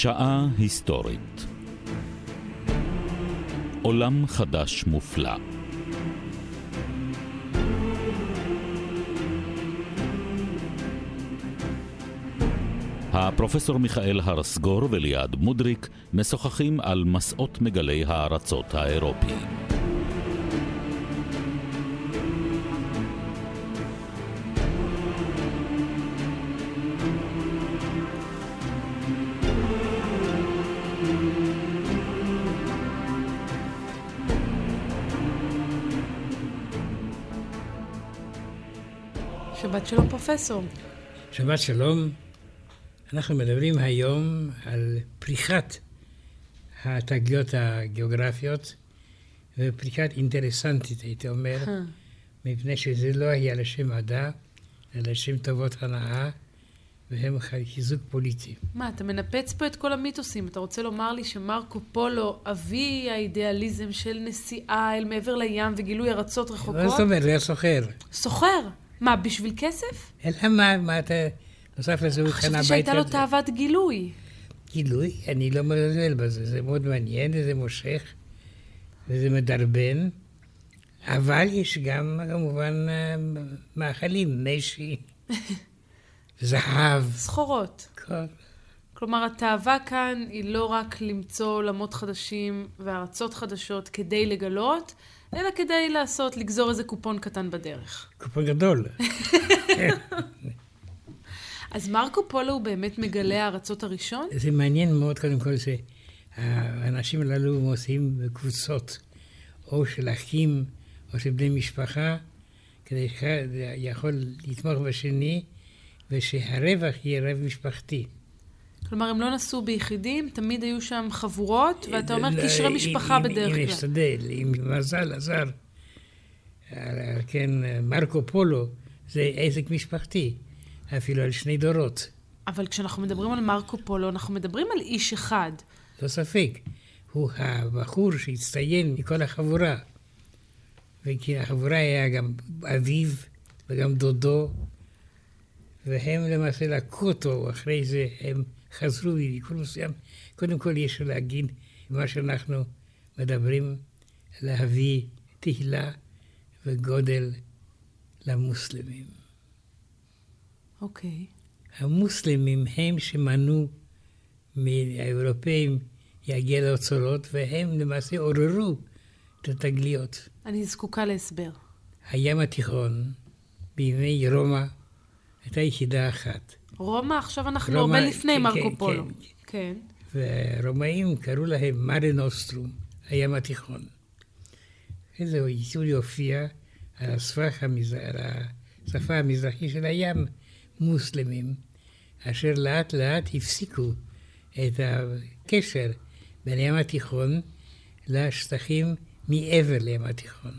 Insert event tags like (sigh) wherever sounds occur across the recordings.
שעה היסטורית עולם חדש מופלא הפרופסור מיכאל הרסגור וליעד מודריק משוחחים על מסעות מגלי הארצות האירופיים. פרופסור. שבת שלום. אנחנו מדברים היום על פריחת התגליות הגיאוגרפיות, ופריחת אינטרסנטית, הייתי אומר, מפני שזה לא היה לשם מדע, אלא לשם טובות הנאה, והם חיזוק פוליטי. מה, אתה מנפץ פה את כל המיתוסים. אתה רוצה לומר לי שמרקו פולו, אבי האידיאליזם של נסיעה אל מעבר לים וגילוי ארצות רחוקות? מה זאת אומרת? זה היה סוחר. סוחר? מה, בשביל כסף? אלא מה, מה אתה... נוסף לזה הוא קנה חשבתי בית... שהייתה לו. תאוות גילוי. גילוי, אני לא מזלזל בזה, זה מאוד מעניין וזה מושך וזה מדרבן, אבל יש גם כמובן מאכלים, משי, (laughs) זהב, סחורות. כל... כלומר, התאווה כאן היא לא רק למצוא עולמות חדשים וארצות חדשות כדי לגלות, אלא כדי לעשות, לגזור איזה קופון קטן בדרך. קופון גדול. (laughs) אז מרקו פולו הוא באמת מגלה הארצות הראשון? זה מעניין מאוד קודם כל שהאנשים הללו עושים בקבוצות, או של אחים או של בני משפחה, כדי שאחד יכול לתמוך בשני, ושהרווח יהיה רב משפחתי. כלומר, הם לא נסעו ביחידים, תמיד היו שם חבורות, ואתה אומר קשרי אם- משפחה אם- בדרך אם כלל. נשתדל, אם מזל עזר. על כן, מרקו פולו זה עסק משפחתי, אפילו על שני דורות, אבל כשאנחנו מדברים על מרקו פולו, אנחנו מדברים על איש אחד. לא ספק. הוא הבחור שהצטיין מכל החבורה. וכי החבורה היה גם אביו וגם דודו, והם למעשה לקחו אותו, אחרי זה הם חזרו בביקור מסוים. קודם כל יש להגיד מה שאנחנו מדברים, להביא תהילה וגודל למוסלמים. אוקיי. המוסלמים הם שמנעו מהאירופאים להגיע לאוצרות, והם למעשה עוררו את התגליות. אני זקוקה להסבר. הים התיכון, בימי רומא, הייתה יחידה אחת. רומא, עכשיו אנחנו הרבה לפני כן, מרקו כן, פולו. כן. כן. והרומאים קראו להם מרה נוסטרום, הים התיכון. וזהו, ניסו להופיע על המז... על השפה המזרחי של הים מוסלמים, אשר לאט לאט הפסיקו את הקשר בין הים התיכון לשטחים מעבר לים התיכון.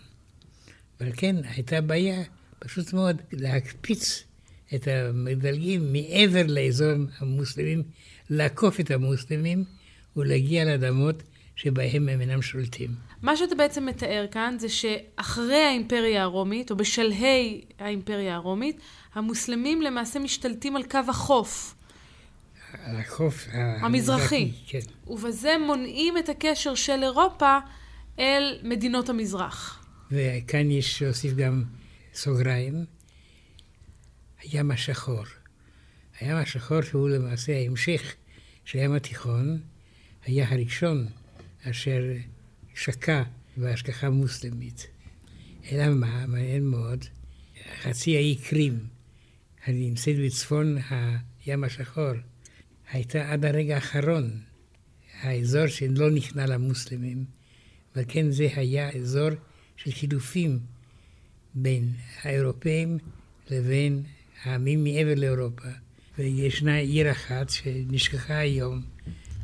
ועל כן הייתה בעיה פשוט מאוד להקפיץ את המדלגים מעבר לאזור המוסלמים, לעקוף את המוסלמים ולהגיע לאדמות שבהם הם אינם שולטים. מה שאתה בעצם מתאר כאן זה שאחרי האימפריה הרומית, או בשלהי האימפריה הרומית, המוסלמים למעשה משתלטים על קו החוף, על החוף המזרחי. כן. ובזה מונעים את הקשר של אירופה אל מדינות המזרח. וכאן יש להוסיף גם סוגריים, הים השחור. הים השחור שהוא למעשה ההמשך של הים התיכון, היה הראשון אשר שקע בהשגחה מוסלמית. אלא מה, מעניין מאוד, חצי האי קרים, הנמצאת בצפון הים השחור, הייתה עד הרגע האחרון האזור שלא נכנע למוסלמים, ועל כן זה היה אזור של חילופים בין האירופאים לבין העמים מעבר לאירופה. וישנה עיר אחת שנשכחה היום,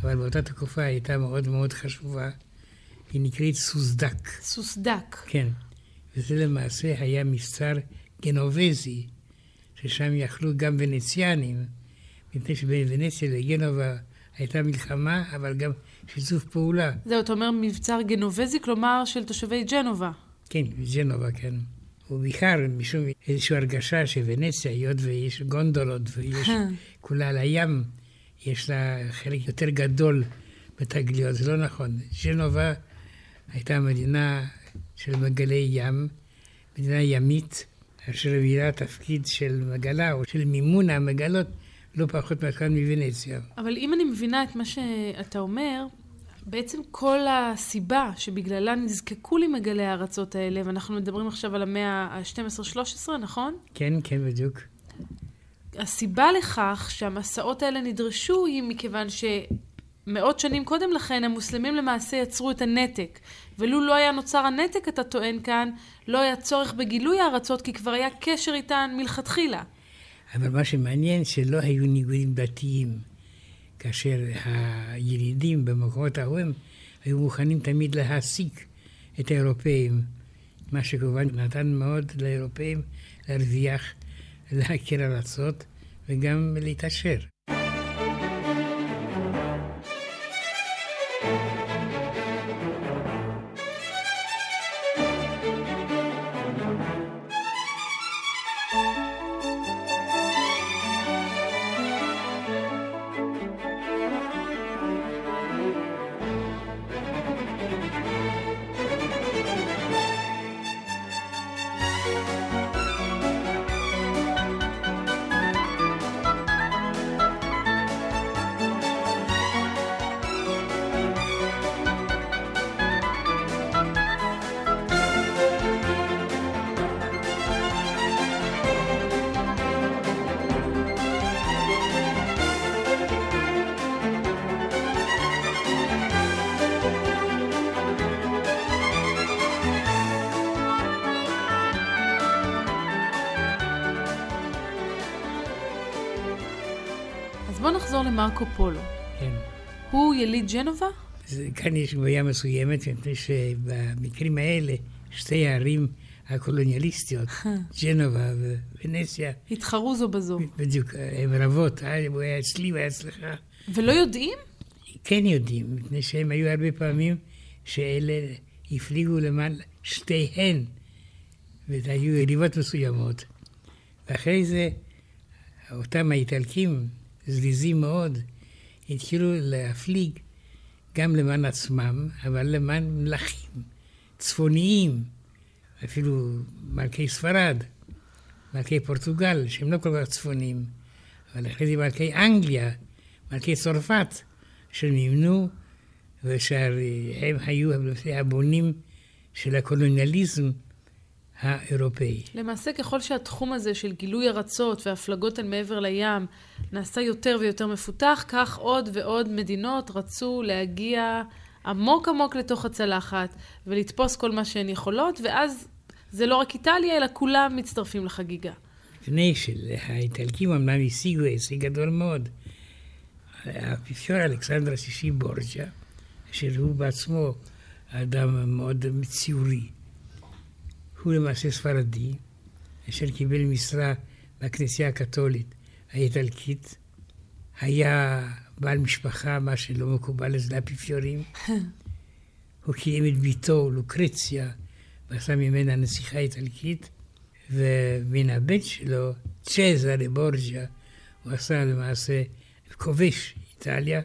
אבל באותה תקופה הייתה מאוד מאוד חשובה, היא נקראת סוסדק. סוסדק. כן, וזה למעשה היה מבצר גנובזי, ששם יכלו גם ונציאנים, מפני שבין ונציה לגנובה הייתה מלחמה, אבל גם שיתוף פעולה. זהו, אתה אומר מבצר גנובזי, כלומר של תושבי ג'נובה. כן, ג'נובה, כן. ובעיקר משום איזושהי הרגשה שוונציה, היות ויש גונדולות ויש כולה על הים, יש לה חלק יותר גדול בתגליות, זה לא נכון. ג'נובה הייתה מדינה של מגלי ים, מדינה ימית, אשר הביאה תפקיד של מגלה או של מימון המגלות לא פחות מאשר מוונציה. אבל אם אני מבינה את מה שאתה אומר, בעצם כל הסיבה שבגללה נזקקו למגלי הארצות האלה, ואנחנו מדברים עכשיו על המאה ה-12-13, נכון? כן, כן, בדיוק. הסיבה לכך שהמסעות האלה נדרשו היא מכיוון שמאות שנים קודם לכן המוסלמים למעשה יצרו את הנתק. ולו לא היה נוצר הנתק, אתה טוען כאן, לא היה צורך בגילוי הארצות, כי כבר היה קשר איתן מלכתחילה. אבל מה שמעניין, שלא היו ניגודים דתיים. כאשר הילידים במקומות ההורים היו מוכנים תמיד להעסיק את האירופאים, מה שכמובן נתן מאוד לאירופאים להרוויח, להכיר ארצות וגם להתעשר. מרקו פולו. כן. הוא יליד ג'נובה? זה, כאן יש בעיה מסוימת, מפני שבמקרים האלה, שתי הערים הקולוניאליסטיות, ג'נובה וונציה... התחרו זו בזו. בדיוק, הן רבות, אה, הוא היה אצלי, הוא היה אצלך. ולא יודעים? כן יודעים, מפני שהם היו הרבה פעמים שאלה הפליגו למען שתיהן, והיו יריבות מסוימות. ואחרי זה, אותם האיטלקים, זריזים מאוד, התחילו להפליג גם למען עצמם, אבל למען מלכים צפוניים, אפילו מלכי ספרד, מלכי פורטוגל, שהם לא כל כך צפוניים, אבל אחרי זה מלכי אנגליה, מלכי צרפת, שנמנו, ושהם היו הבונים של הקולוניאליזם האירופאי. למעשה, ככל שהתחום הזה של גילוי ארצות והפלגות אל מעבר לים נעשה יותר ויותר מפותח, כך עוד ועוד מדינות רצו להגיע עמוק עמוק לתוך הצלחת ולתפוס כל מה שהן יכולות, ואז זה לא רק איטליה, אלא כולם מצטרפים לחגיגה. מפני שהאיטלקים אמנם השיגו הישג גדול מאוד. האפיפיור אלכסנדר השישי בורג'ה, אשר הוא בעצמו אדם מאוד ציורי. הוא למעשה ספרדי, אשר קיבל משרה בכנסייה הקתולית האיטלקית. היה בעל משפחה, מה שלא מקובל אצל האפיפיורים. (laughs) הוא קיים את ביתו, לוקרציה, ועשה ממנה נסיכה איטלקית. ומן הבן שלו, צ'זרה בורג'ה, הוא עשה למעשה כובש איטליה,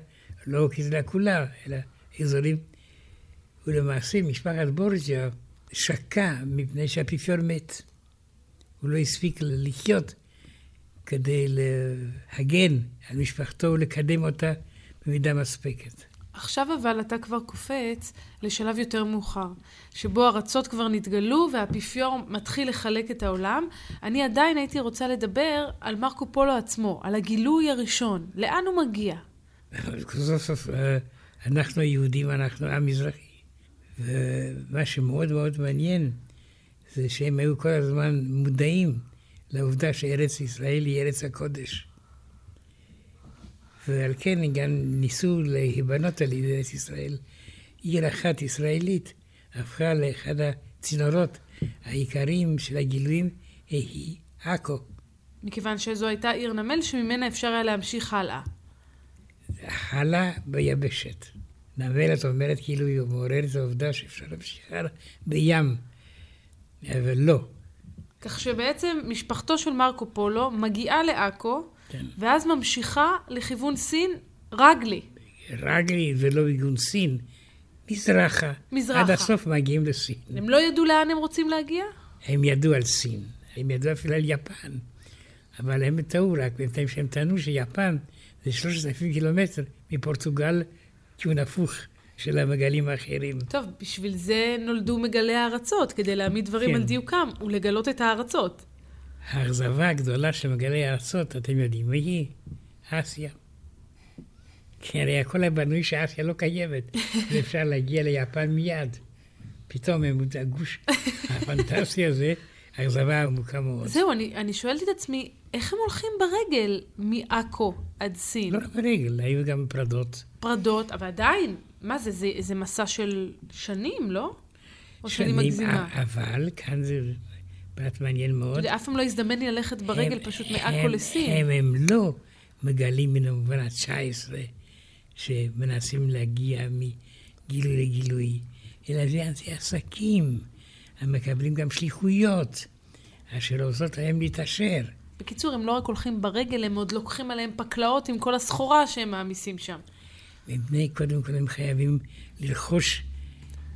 לא כזלה כולה, אלא אזורים. ולמעשה משפחת בורג'ה שקע מפני שהאפיפיור מת. הוא לא הספיק לחיות כדי להגן על משפחתו ולקדם אותה במידה מספקת. עכשיו אבל אתה כבר קופץ לשלב יותר מאוחר, שבו ארצות כבר נתגלו והאפיפיור מתחיל לחלק את העולם. אני עדיין הייתי רוצה לדבר על מרקו פולו עצמו, על הגילוי הראשון. לאן הוא מגיע? סוף סוף אה, אנחנו היהודים, אנחנו עם מזרחי. ומה שמאוד מאוד מעניין זה שהם היו כל הזמן מודעים לעובדה שארץ ישראל היא ארץ הקודש. ועל כן גם ניסו להיבנות על ידי ארץ ישראל. עיר אחת ישראלית הפכה לאחד הצינורות העיקריים של הגילויים, היא עכו. מכיוון שזו הייתה עיר נמל שממנה אפשר היה להמשיך הלאה. הלאה ביבשת. נבלת אומרת כאילו היא מעוררת העובדה שאפשר להמשיך הלאה בים, אבל לא. כך שבעצם משפחתו של מרקו פולו מגיעה לעכו כן. ואז ממשיכה לכיוון סין, רגלי. רגלי ולא מכיוון סין, מזרחה. מזרחה. עד הסוף מגיעים לסין. הם לא ידעו לאן הם רוצים להגיע? הם ידעו על סין, הם ידעו אפילו על יפן. אבל הם טעו רק בינתיים שהם טענו שיפן זה 3,000 קילומטר מפורטוגל, כיוון הפוך של המגלים האחרים. טוב, בשביל זה נולדו מגלי הארצות, כדי להעמיד דברים כן. על דיוקם ולגלות את הארצות. האכזבה הגדולה של מגלי הארצות, אתם יודעים, מי היא? אסיה. כי הרי הכל היה בנוי שאסיה לא קיימת, (laughs) ואפשר להגיע ליפן מיד. פתאום הם הגוש הפנטסטי הזה, אכזבה עמוקה מאוד. זהו, אני, אני שואלת את עצמי, איך הם הולכים ברגל מעכו עד סין? לא רק ברגל, היו גם פרדות. פרדות, אבל עדיין, מה זה, זה, זה מסע של שנים, לא? או שאני מגזימה? אבל כאן זה פרט מעניין אתה מאוד. יודע, אף פעם לא הזדמן לי ללכת ברגל הם- פשוט מעכו לסין. הם, הם לא מגלים מן המובן ה-19, שמנסים להגיע מגילוי לגילוי, אלא זה אנשי עסקים, המקבלים גם שליחויות, אשר עושות להם להתעשר. בקיצור, הם לא רק הולכים ברגל, הם עוד לוקחים עליהם פקלאות עם כל הסחורה שהם מעמיסים שם. מפני, קודם כל הם חייבים לרכוש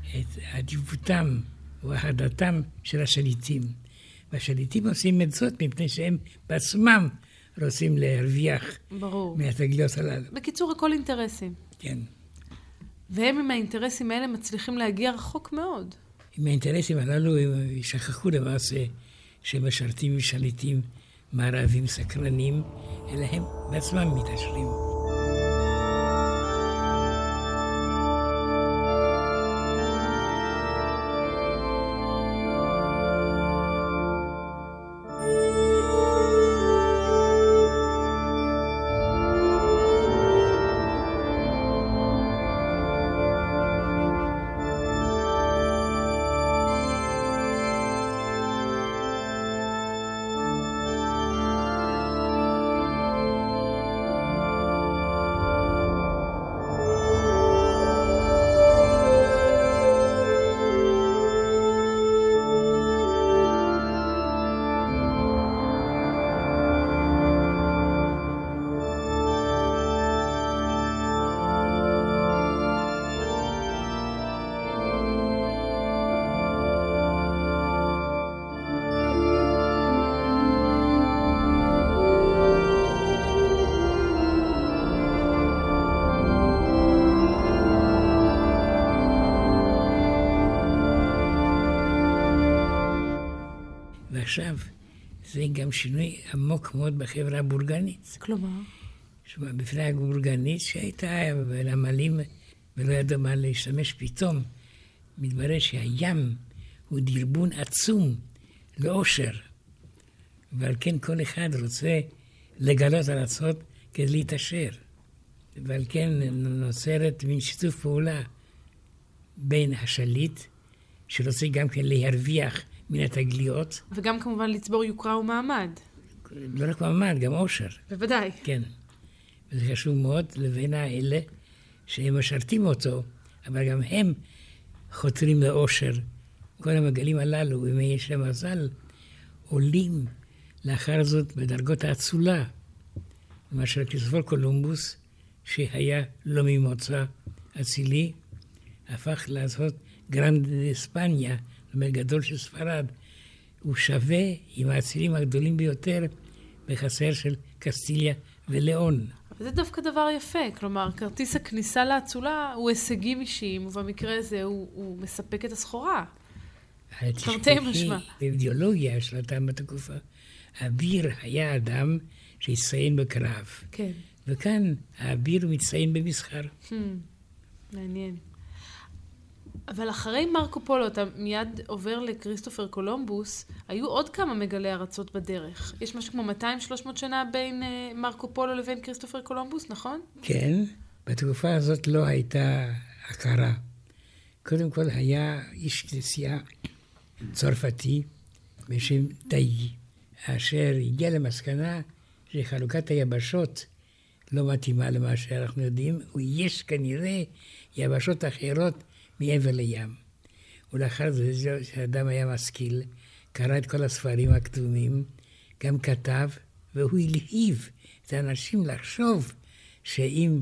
את עדיפותם או אהדתם של השליטים. והשליטים עושים את זאת מפני שהם בעצמם רוצים להרוויח ברור. מהתגליות הללו. בקיצור, הכל אינטרסים. כן. והם עם האינטרסים האלה מצליחים להגיע רחוק מאוד. עם האינטרסים הללו הם שכחו למעשה שמשרתים ושליטים מערבים סקרנים, אלא הם בעצמם מתעשרים. ועכשיו, זה גם שינוי עמוק מאוד בחברה הבורגנית. כלומר? שמע, בפני הבורגנית שהייתה בנמלים ולא ידעה מה להשתמש פתאום, מתברר שהים הוא דרבון עצום לאושר. ועל כן כל אחד רוצה לגלות ארצות כדי להתעשר. ועל כן נוצרת מין שיתוף פעולה בין השליט, שרוצה גם כן להרוויח מן התגליות, וגם כמובן לצבור יוקרה ומעמד. לא רק מעמד, גם אושר. בוודאי. כן. וזה חשוב מאוד לבין האלה שהם משרתים אותו, אבל גם הם חותרים לאושר. כל המגלים הללו, אם יש להם מזל, עולים לאחר זאת בדרגות האצולה. למשל כריסטופר קולומבוס, שהיה לא ממוצא אצילי, הפך לעשות Grande España, זאת אומרת גדול של ספרד. הוא שווה עם האצילים הגדולים ביותר בחצר של קסטיליה ולאון. זה דווקא דבר יפה, כלומר, כרטיס הכניסה לאצולה הוא הישגים אישיים, ובמקרה הזה הוא, הוא מספק את הסחורה. תרתי משמע. באידיאולוגיה של אותם בתקופה, אביר היה אדם שהצטיין בקרב, כן. וכאן האביר מצטיין במסחר. Hmm, מעניין. אבל אחרי מרקו פולו, אתה מיד עובר לכריסטופר קולומבוס, היו עוד כמה מגלי ארצות בדרך. יש משהו כמו 200-300 שנה בין אה, מרקו פולו לבין כריסטופר קולומבוס, נכון? כן, בתקופה הזאת לא הייתה הכרה. קודם כל היה איש כנסייה צרפתי בשם דאי, אשר הגיע למסקנה שחלוקת היבשות לא מתאימה למה שאנחנו יודעים, ויש כנראה יבשות אחרות מעבר לים. ולאחר זה, שהאדם היה משכיל, קרא את כל הספרים הכתובים, גם כתב והוא הלהיב את האנשים לחשוב שאם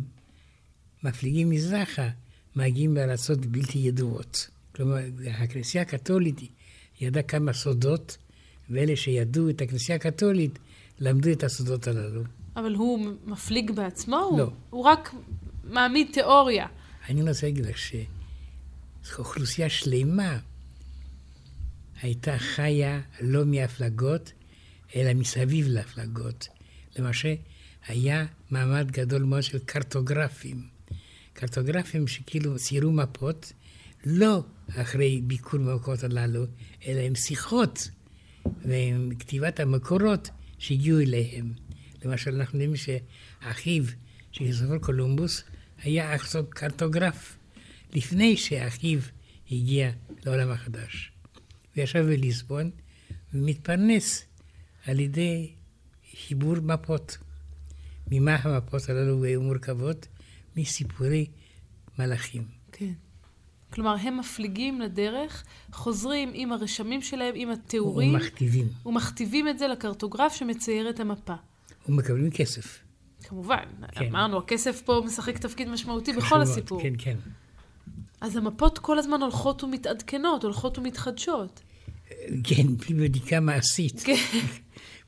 מפליגים מזרחה, מגיעים לארצות בלתי ידועות. כלומר, הכנסייה הקתולית ידעה כמה סודות, ואלה שידעו את הכנסייה הקתולית למדו את הסודות הללו. אבל הוא מפליג בעצמו? לא. הוא, הוא רק מעמיד תיאוריה. אני רוצה להגיד לך שאוכלוסייה שלמה הייתה חיה לא מהפלגות, אלא מסביב להפלגות. למעשה, היה מעמד גדול מאוד של קרטוגרפים. קרטוגרפים שכאילו ציירו מפות, לא אחרי ביקור במקומות הללו, אלא עם שיחות ועם כתיבת המקורות שהגיעו אליהם. למשל, אנחנו יודעים שאחיו של כריסטופר קולומבוס היה קרטוגרף, לפני שאחיו הגיע לעולם החדש. הוא ישב בליסבון ומתפרנס על ידי חיבור מפות. ממה המפות הללו היו מורכבות? מסיפורי מלאכים. כן. כלומר, הם מפליגים לדרך, חוזרים עם הרשמים שלהם, עם התיאורים. ומכתיבים. ומכתיבים את זה לקרטוגרף שמצייר את המפה. ומקבלים כסף. כמובן, כן. אמרנו, הכסף פה משחק תפקיד משמעותי בכל מאוד, הסיפור. כן, כן. אז המפות כל הזמן הולכות ומתעדכנות, הולכות ומתחדשות. כן, בלי בדיקה מעשית. כן.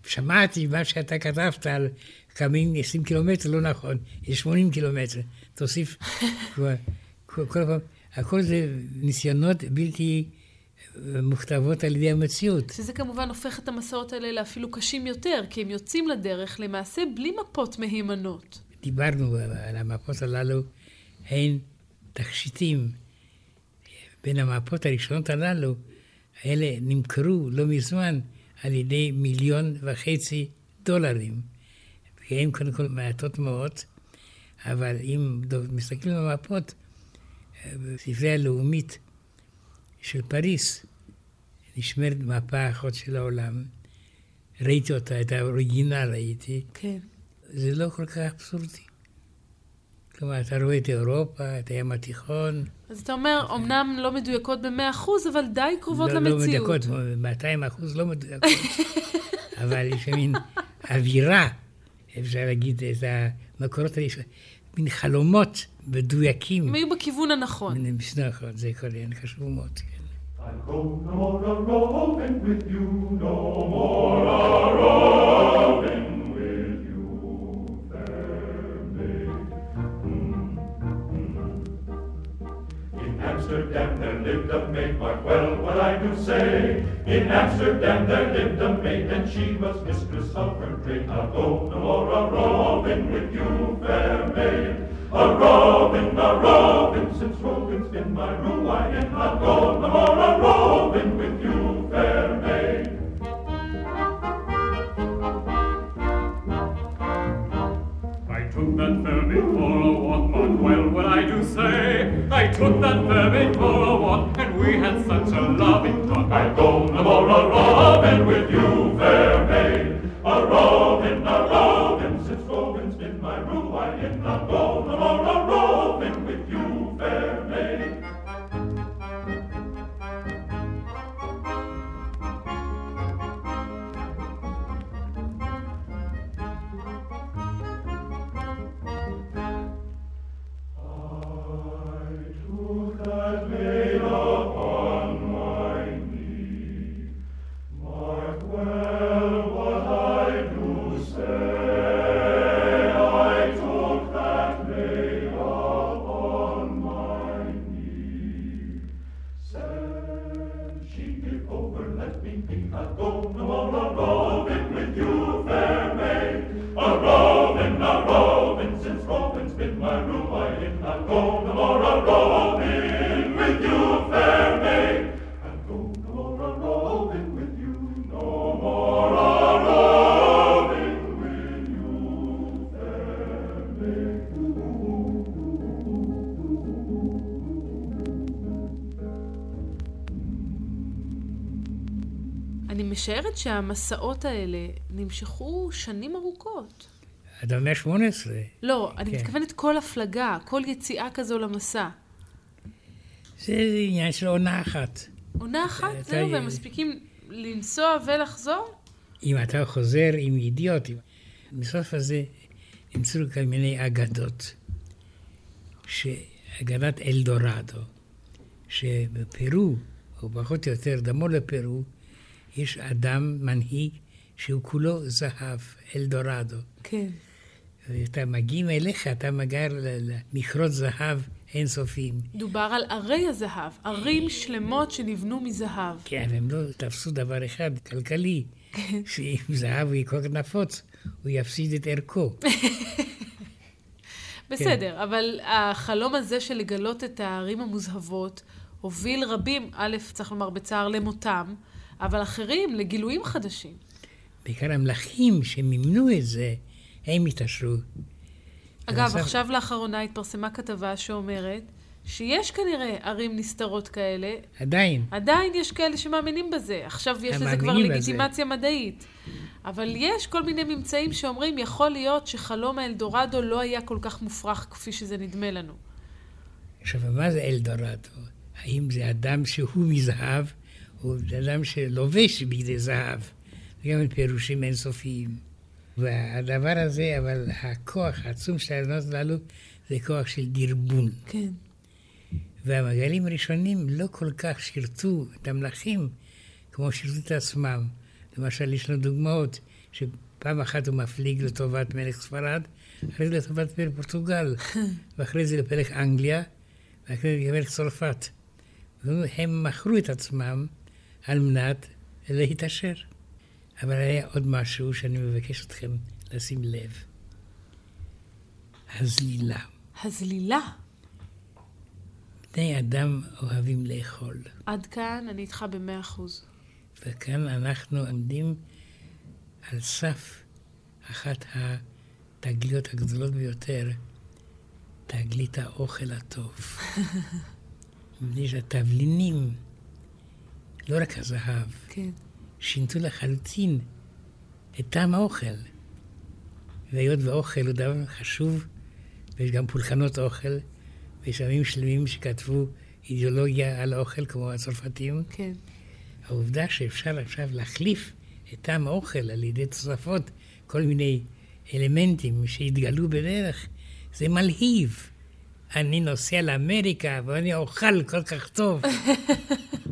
שמעתי מה שאתה כתבת על קמים 20 קילומטר, לא נכון, יש 80 קילומטר. תוסיף, כל, כל פעם, הכל זה ניסיונות בלתי מוכתבות על ידי המציאות. שזה כמובן הופך את המסעות האלה לאפילו קשים יותר, כי הם יוצאים לדרך למעשה בלי מפות מהימנות. דיברנו על המפות הללו, הן תכשיטים. בין המפות הראשונות הללו, האלה נמכרו לא מזמן על ידי מיליון וחצי דולרים. והן קודם כל מעטות מאוד, אבל אם מסתכלים על המפות, בספרי הלאומית של פריס, נשמרת מפה אחות של העולם. ראיתי אותה, את האוריגינל ראיתי. כן. זה לא כל כך אבסורדי. כלומר, אתה רואה את אירופה, את הים התיכון. אז אתה אומר, אמנם לא מדויקות ב-100%, אבל די קרובות לא, למציאות. לא מדויקות, 200 אחוז לא מדויקות. אבל יש מין אווירה, אפשר להגיד, את המקורות האלה, מין חלומות מדויקים. הם היו בכיוון הנכון. נכון, זה כל עניין חשוב מאוד, כן. I'll go no more a roving with you, no more a roving Amsterdam there lived a maid, mark well what I do say. In Amsterdam there lived a maid, and she was mistress of her trade. I'll go no more a roving with you, fair maid. A roving, a roving, since roving's been my ruin. I'll go no more a roving with you, fair maid. I took that fair maid I do say. I took that maid for a walk, and we had such a loving talk. I'll go no more a roving with you, fair maid. A roving, a משערת שהמסעות האלה נמשכו שנים ארוכות. עד המאה ה-18. לא, אני כן. מתכוונת כל הפלגה, כל יציאה כזו למסע. זה עניין של עונה אחת. עונה אחת, אתה- זהו, והם מספיקים לנסוע ולחזור? אם אתה חוזר עם ידיעות, בסוף הזה נמצאו כל מיני אגדות, שאגדת אלדורדו, שבפרו, או פחות או יותר דמו לפרו, יש אדם, מנהיג, שהוא כולו זהב, אלדורדו. כן. ואתה מגיעים אליך, אתה מגיע למכרות זהב אינסופיים. דובר על ערי הזהב, ערים שלמות שנבנו מזהב. כן, והם לא תפסו דבר אחד, כלכלי, שאם זהב הוא כל כך נפוץ, הוא יפסיד את ערכו. (laughs) בסדר, אבל החלום הזה של לגלות את הערים המוזהבות הוביל רבים, א', צריך לומר בצער, למותם, אבל אחרים לגילויים חדשים. בעיקר המלכים שמימנו את זה, הם התעשרו. אגב, ועכשיו- עכשיו לאחרונה התפרסמה כתבה שאומרת שיש כנראה ערים נסתרות כאלה, עדיין, עדיין יש כאלה שמאמינים בזה. עכשיו יש לזה כבר מאמינים בזה. לגיטימציה מדעית. אבל יש כל מיני ממצאים שאומרים, יכול להיות שחלום האלדורדו לא היה כל כך מופרך כפי שזה נדמה לנו. עכשיו, מה זה אלדורדו? האם זה אדם שהוא מזהב, זה אדם שלובש בגדי זהב? וגם עם פירושים אינסופיים. והדבר הזה, אבל הכוח העצום של האדמות הללו, זה כוח של דרבון. כן. והמגלים הראשונים לא כל כך שירתו את המלכים כמו שירתו את עצמם. למשל, יש לנו דוגמאות שפעם אחת הוא מפליג לטובת מלך ספרד, אחרי זה לטובת מלך פורטוגל, (laughs) ואחרי זה לפלך אנגליה, ואחרי זה למלך צרפת. הם מכרו את עצמם על מנת להתעשר. אבל היה עוד משהו שאני מבקש אתכם לשים לב. הזלילה. הזלילה. בני אדם אוהבים לאכול. עד כאן אני איתך במאה אחוז. וכאן אנחנו עומדים על סף אחת התגליות הגדולות ביותר, תגלית האוכל הטוב. (laughs) מפני שהתבלינים, לא רק הזהב, כן. שינתו לחלוטין את טעם האוכל. והיות ואוכל הוא דבר חשוב, ויש גם פולחנות אוכל, ויש עמים שלמים שכתבו אידיאולוגיה על האוכל, כמו הצרפתים, כן. העובדה שאפשר עכשיו להחליף את טעם האוכל על ידי תוספות, כל מיני אלמנטים שהתגלו בדרך, זה מלהיב. אני נוסע לאמריקה ואני אוכל כל כך טוב. (laughs)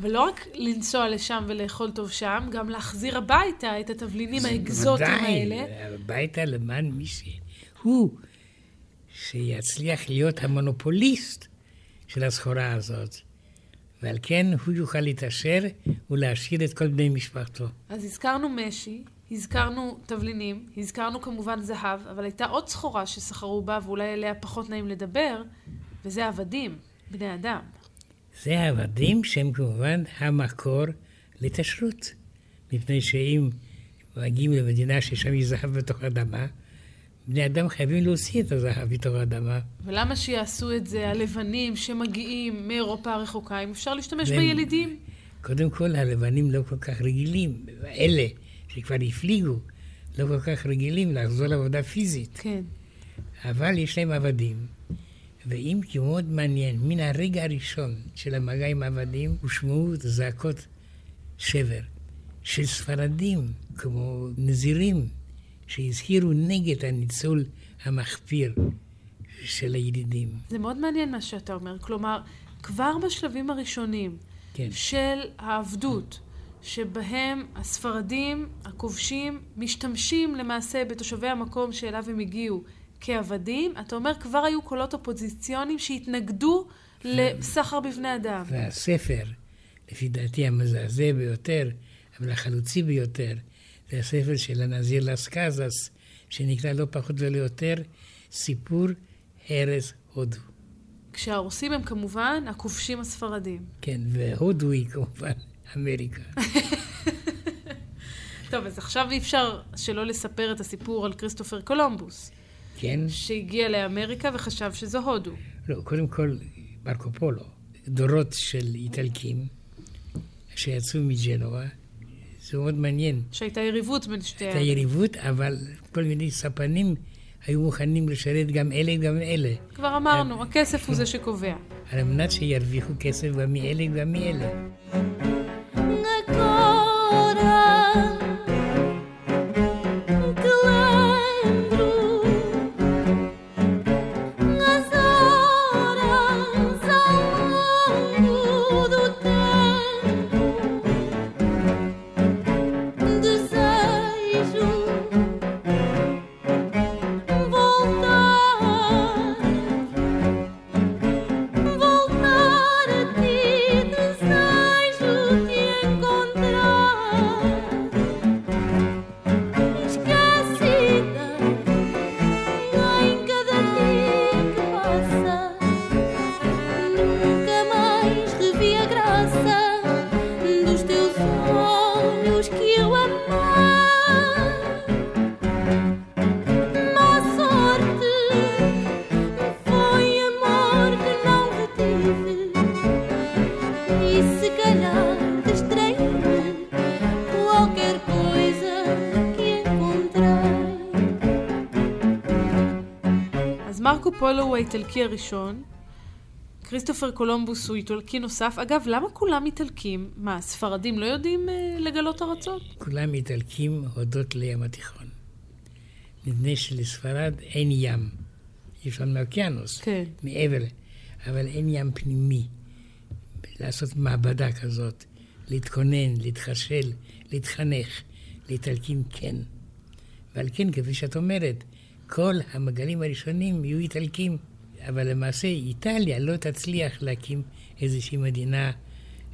אבל לא רק לנסוע לשם ולאכול טוב שם, גם להחזיר הביתה את התבלינים האקזוטיים האלה. ודאי, הביתה למען מי שהוא, שיצליח להיות המונופוליסט של הסחורה הזאת. ועל כן הוא יוכל להתעשר ולהשאיר את כל בני משפחתו. אז הזכרנו משי, הזכרנו תבלינים, הזכרנו כמובן זהב, אבל הייתה עוד סחורה שסחרו בה, ואולי עליה פחות נעים לדבר, וזה עבדים, בני אדם. זה העבדים שהם כמובן המקור להתעשרות. מפני שאם מגיעים למדינה ששם יש זהב בתוך האדמה, בני אדם חייבים להוציא את הזהב מתוך האדמה. ולמה שיעשו את זה הלבנים שמגיעים מאירופה הרחוקה, אם אפשר להשתמש והם- בילידים? קודם כל, הלבנים לא כל כך רגילים, אלה שכבר הפליגו, לא כל כך רגילים לחזור לעבודה פיזית. כן. אבל יש להם עבדים. ואם כי מאוד מעניין, מן הרגע הראשון של המגע עם העבדים, הושמעו זעקות שבר של ספרדים, כמו נזירים, שהזהירו נגד הניצול המחפיר של הילידים. זה מאוד מעניין מה שאתה אומר. כלומר, כבר בשלבים הראשונים כן. של העבדות, שבהם הספרדים, הכובשים, משתמשים למעשה בתושבי המקום שאליו הם הגיעו כעבדים, אתה אומר כבר היו קולות אופוזיציוניים שהתנגדו לסחר בבני אדם. והספר, לפי דעתי המזעזע ביותר, אבל החלוצי ביותר, זה הספר של הנזיר לס קזס, שנקרא לא פחות ולא יותר סיפור הרס הודו. כשהרוסים הם כמובן הכובשים הספרדים. כן, והודו היא כמובן אמריקה. (laughs) טוב, אז עכשיו אי אפשר שלא לספר את הסיפור על כריסטופר קולומבוס, כן? שהגיע לאמריקה וחשב שזו הודו. לא, קודם כל, מרקו פולו, דורות של איטלקים שיצאו מג'נואה, זה מאוד מעניין. שהייתה יריבות בין שתי הייתה יריבות, אבל כל מיני ספנים היו מוכנים לשרת גם אלה גם אלה, כבר אמרנו, הכסף הוא זה שקובע. על מנת שירוויחו כסף גם מאלה גם מאלה. הוא האיטלקי הראשון, כריסטופר קולומבוס הוא איטלקי נוסף. אגב, למה כולם איטלקים? מה, ספרדים לא יודעים אה, לגלות ארצות? כולם איטלקים הודות לים התיכון. מפני שלספרד אין ים. יש לנו אוקיינוס. כן. מעבר, אבל אין ים פנימי. לעשות מעבדה כזאת, להתכונן, להתחשל, להתחנך. לאיטלקים כן. ועל כן, כפי שאת אומרת, כל המגלים הראשונים יהיו איטלקים. אבל למעשה איטליה לא תצליח להקים איזושהי מדינה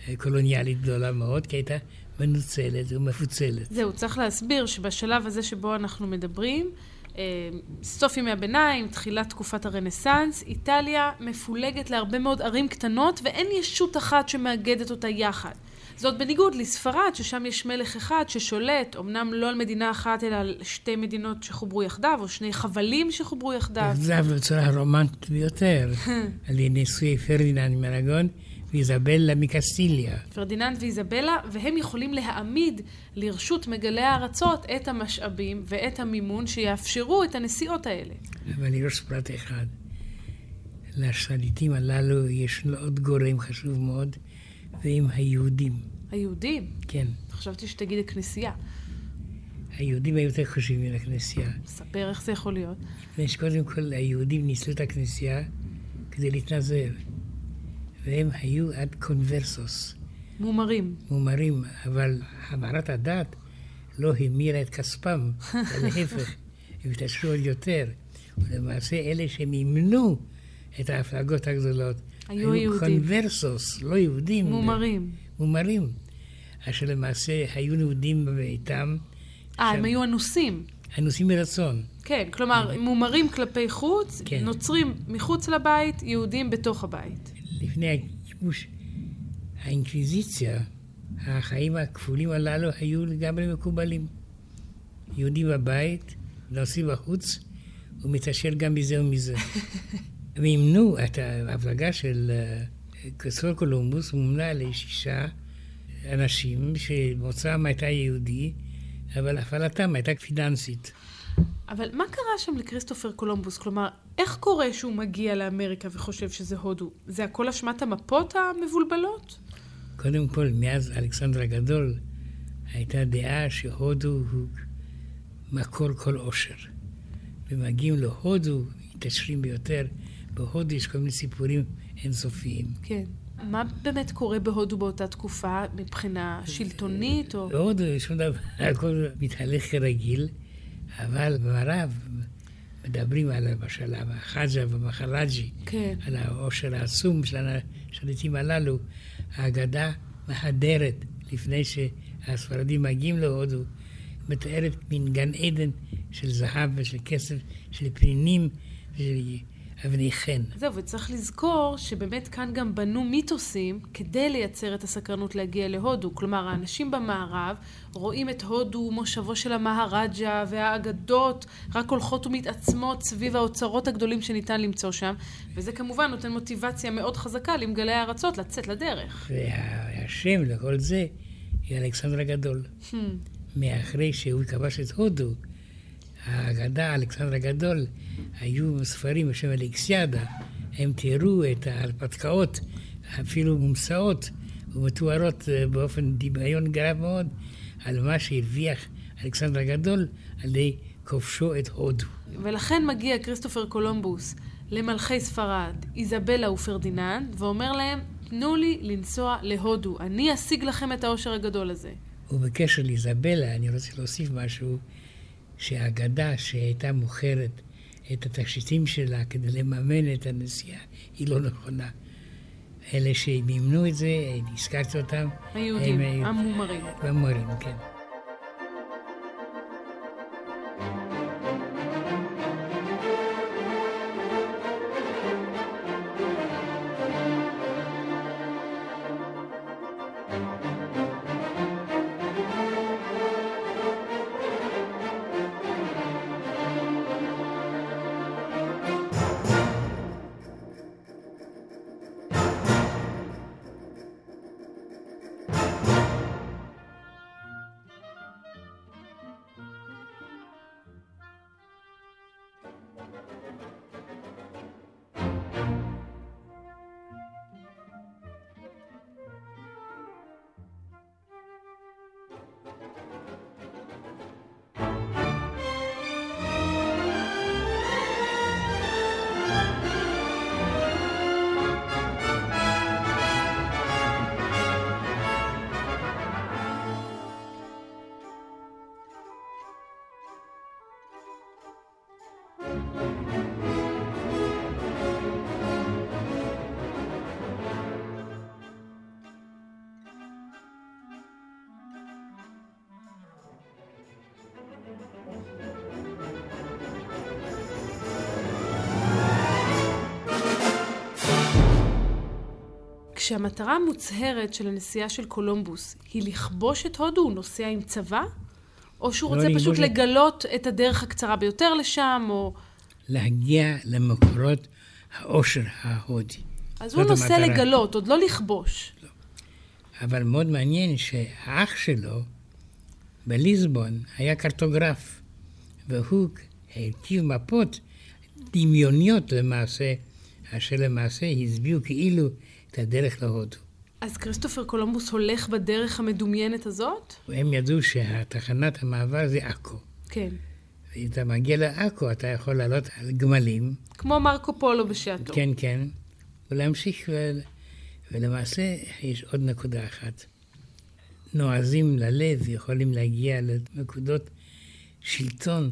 אה, קולוניאלית גדולה מאוד, כי הייתה מנוצלת ומפוצלת. זהו, צריך להסביר שבשלב הזה שבו אנחנו מדברים, אה, סוף ימי הביניים, תחילת תקופת הרנסאנס, איטליה מפולגת להרבה מאוד ערים קטנות ואין ישות אחת שמאגדת אותה יחד. זאת בניגוד לספרד, ששם יש מלך אחד ששולט, אמנם לא על מדינה אחת, אלא על שתי מדינות שחוברו יחדיו, או שני חבלים שחוברו יחדיו. זה בצורה הרומנטית ביותר, (laughs) על ידי נישואי פרדיננד מארגון ואיזבלה מקסטיליה. פרדיננד ואיזבלה, והם יכולים להעמיד לרשות מגלי הארצות את המשאבים ואת המימון שיאפשרו את הנסיעות האלה. אבל יש פרט אחד. לשליטים הללו יש עוד גורם חשוב מאוד, והם היהודים. היהודים? כן. חשבתי שתגיד הכנסייה. היהודים היו יותר חשובים מן הכנסייה. ספר איך זה יכול להיות. מפני שקודם כל היהודים ניצלו את הכנסייה כדי להתנזר. והם היו עד קונברסוס. מומרים. מומרים, אבל המערת הדת לא המירה את כספם, (laughs) להפך, הם התעשרו עוד יותר. ולמעשה אלה שמימנו את ההפלגות הגדולות היו היו יהודים. קונברסוס, לא יהודים. מומרים. מומרים. אשר למעשה היו יהודים בביתם, אה, הם היו אנוסים. אנוסים מרצון. כן, כלומר, מומרים כלפי חוץ, כן. נוצרים מחוץ לבית, יהודים בתוך הבית. לפני הכיבוש, האינקוויזיציה, החיים הכפולים הללו היו לגמרי מקובלים. יהודי בבית, נוסעים בחוץ, ומתעשר גם מזה ומזה. (laughs) וימנו את ההפלגה של אה, כריסטופר קולומבוס, הוא מונה לשישה אנשים שמוצאם הייתה יהודי, אבל הפעלתם הייתה פיננסית. אבל מה קרה שם לכריסטופר קולומבוס? כלומר, איך קורה שהוא מגיע לאמריקה וחושב שזה הודו? זה הכל אשמת המפות המבולבלות? קודם כל, מאז אלכסנדר הגדול, הייתה דעה שהודו הוא מקור כל עושר. ומגיעים להודו, מתעשרים ביותר. בהודו יש כל מיני סיפורים אינסופיים. כן. מה באמת קורה בהודו באותה תקופה מבחינה שלטונית או... בהודו שום דבר, הכל מתהלך כרגיל, אבל במערב מדברים על למשל המחג'ה והמחרג'י, כן. על העושר העצום של השליטים הללו. האגדה מהדרת לפני שהספרדים מגיעים להודו, מתארת מין גן עדן של זהב ושל כסף, של פנינים ושל אבני חן. זהו, וצריך לזכור שבאמת כאן גם בנו מיתוסים כדי לייצר את הסקרנות להגיע להודו. כלומר, האנשים במערב רואים את הודו, מושבו של המהרג'ה והאגדות רק הולכות ומתעצמות סביב האוצרות הגדולים שניתן למצוא שם, וזה כמובן נותן מוטיבציה מאוד חזקה למגלי הארצות לצאת לדרך. והשם לכל זה היא אלכסנדר הגדול. Hmm. מאחרי שהוא כבש את הודו, האגדה, אלכסנדר הגדול, היו ספרים בשם אלכסיאדה, הם תיארו את ההרפתקאות, אפילו מומצאות ומתוארות אה, באופן דמיון גרב מאוד, על מה שהרוויח אלכסנדר הגדול על ידי כובשו את הודו. ולכן מגיע כריסטופר קולומבוס למלכי ספרד, איזבלה ופרדיננד, ואומר להם, תנו לי לנסוע להודו, אני אשיג לכם את העושר הגדול הזה. ובקשר לאיזבלה, אני רוצה להוסיף משהו, שהאגדה שהייתה מוכרת את התכשיטים שלה כדי לממן את הנסיעה, היא לא נכונה. אלה שמימנו את זה, הזכרתי אותם. היהודים, המומרים. המומרים, כן. כשהמטרה המוצהרת של הנסיעה של קולומבוס היא לכבוש את הודו, הוא נוסע עם צבא? או שהוא לא רוצה לכבוש פשוט לגלות את הדרך הקצרה ביותר לשם, או... להגיע למקורות העושר ההודי. אז הוא נוסע המטרה. לגלות, עוד לא לכבוש. אבל מאוד מעניין שהאח שלו בליסבון היה קרטוגרף, והוא הרכיב מפות דמיוניות למעשה, אשר למעשה הסביעו כאילו את הדרך להודו. אז כריסטופר קולומבוס הולך בדרך המדומיינת הזאת? הם ידעו שהתחנת המעבר זה עכו. כן. ואם אתה מגיע לעכו, אתה יכול לעלות על גמלים, כמו מרקו פולו בשעתו. כן, כן, ולהמשיך, ו... ולמעשה יש עוד נקודה אחת. נועזים ללב יכולים להגיע לנקודות שלטון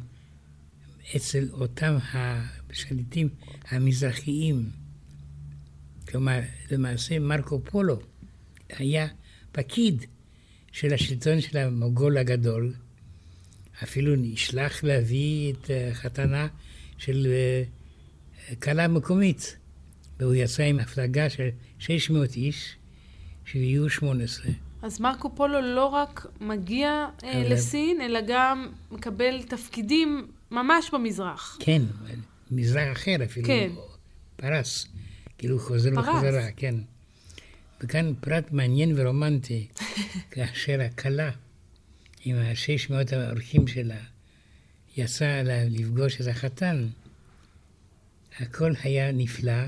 אצל אותם השליטים המזרחיים. כלומר, למעשה מרקו פולו היה פקיד של השלטון של המוגול הגדול, אפילו נשלח להביא את החתנה של אה, כלה מקומית. והוא יצא עם הפלגה של 600 איש, שיהיו 18. אז מרקו פולו לא רק מגיע אה, אבל- לסין, אלא גם מקבל תפקידים ממש במזרח. כן, מזרח אחר אפילו. כן. פרס. כאילו חוזר פרס. בחזרה, כן. וכאן פרט מעניין ורומנטי, (laughs) כאשר הכלה עם השש מאות האורחים שלה יצאה לה לפגוש את החתן, הכל היה נפלא,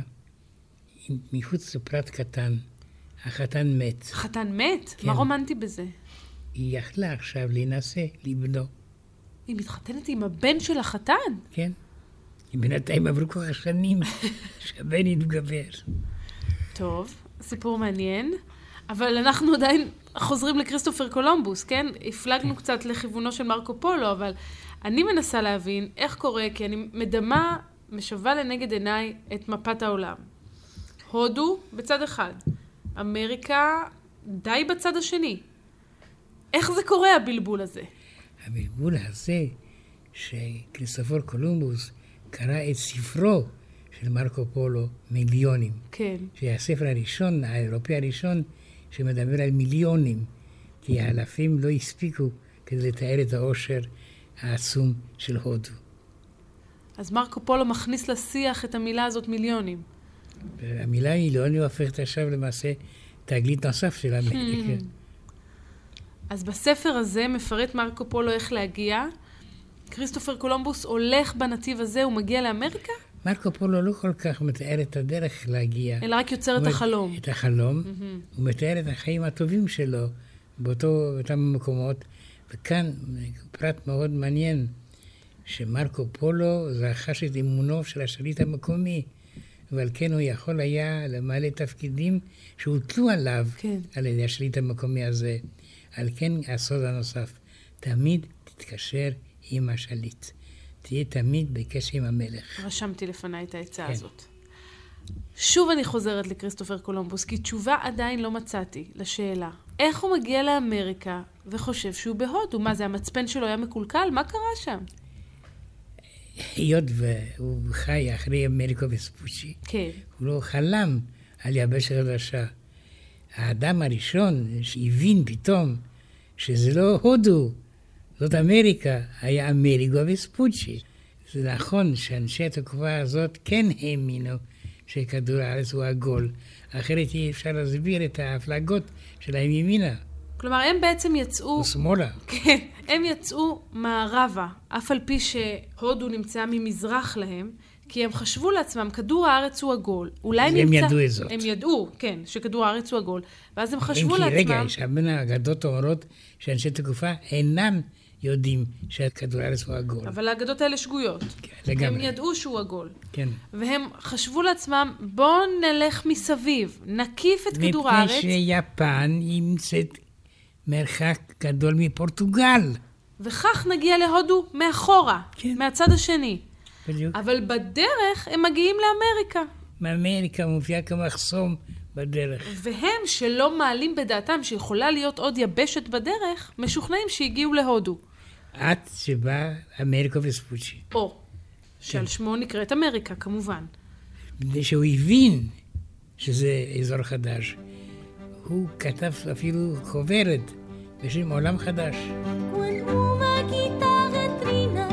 מחוץ לפרט קטן, החתן מת. חתן מת? כן. מה רומנטי בזה? היא יכלה עכשיו להינשא לבנו, היא מתחתנת עם הבן של החתן? כן? בינתיים עברו כל השנים שהבן יתגבר. טוב, סיפור מעניין. אבל אנחנו עדיין חוזרים לכריסטופר קולומבוס, כן? הפלגנו קצת לכיוונו של מרקו פולו, אבל אני מנסה להבין איך קורה, כי אני מדמה, משווה לנגד עיניי את מפת העולם. הודו בצד אחד, אמריקה די בצד השני. איך זה קורה, הבלבול הזה? הבלבול הזה שכריסטופור קולומבוס קרא את ספרו של מרקו פולו מיליונים, כן. שזה הספר הראשון, האירופאי הראשון, שמדבר על מיליונים, כי האלפים לא הספיקו כדי לתאר את העושר העצום של הודו. אז מרקו פולו מכניס לשיח את המילה הזאת מיליונים. והמילה מיליונים הופכת עכשיו למעשה תגלית נוסף של אמריקה. אז בספר הזה מפרט מרקו פולו איך להגיע. כריסטופר קולומבוס הולך בנתיב הזה, הוא מגיע לאמריקה, מרקו פולו לא כל כך מתאר את הדרך להגיע. אלא רק יוצר את החלום. את החלום. הוא מתאר את החיים הטובים שלו באותם מקומות. וכאן פרט מאוד מעניין, שמרקו פולו רכש את אמונו של השליט המקומי, ועל כן הוא יכול היה למלא תפקידים שהוטלו עליו כן. על ידי השליט המקומי הזה. על כן הסוד הנוסף, תמיד תתקשר עם השליט. תהיה תמיד בקשר עם המלך. רשמתי לפניי את העצה כן. הזאת. שוב אני חוזרת לכריסטופר קולומבוס, כי תשובה עדיין לא מצאתי לשאלה. איך הוא מגיע לאמריקה וחושב שהוא בהודו? מה זה, המצפן שלו היה מקולקל? מה קרה שם? היות והוא חי אחרי אמריקו וספוצ'י, כן. הוא לא חלם על יבשת חדשה. האדם הראשון שהבין פתאום שזה לא הודו, זאת אמריקה, היה אמריקו וספוצ'י. זה נכון שאנשי התקופה הזאת כן האמינו שכדור הארץ הוא עגול, אחרת אי אפשר להסביר את ההפלגות שלהם ימינה כלומר, הם בעצם יצאו... או שמאלה. כן, הם יצאו מערבה, אף על פי שהודו נמצאה ממזרח להם, כי הם חשבו לעצמם, כדור הארץ הוא עגול. אולי נמצא... הם ידעו את זאת. הם ידעו, כן, שכדור הארץ הוא עגול. ואז הם אם חשבו כי לעצמם... רגע, יש בין האגדות אומרות שאנשי תקופה אינם יודעים שכדור הארץ הוא עגול. אבל האגדות האלה שגויות. כן, לגמרי. הם ידעו שהוא עגול. כן. והם חשבו לעצמם, בואו נלך מסביב, נקיף את כדור מפני הארץ. שיפן נמצאת מרחק גדול מפורטוגל. וכך נגיע להודו מאחורה, כן. מהצד השני. בדיוק. אבל בדרך הם מגיעים לאמריקה. מאמריקה מופיעה כמחסום בדרך. והם, שלא מעלים בדעתם שיכולה להיות עוד יבשת בדרך, משוכנעים שהגיעו להודו. עד שבא אמריקו וספוצ'י. או, שעל שמו נקראת אמריקה, כמובן. מפני שהוא הבין שזה אזור חדש. הוא כתב אפילו חוברת בשם עולם חדש. Quando uma guitarra trina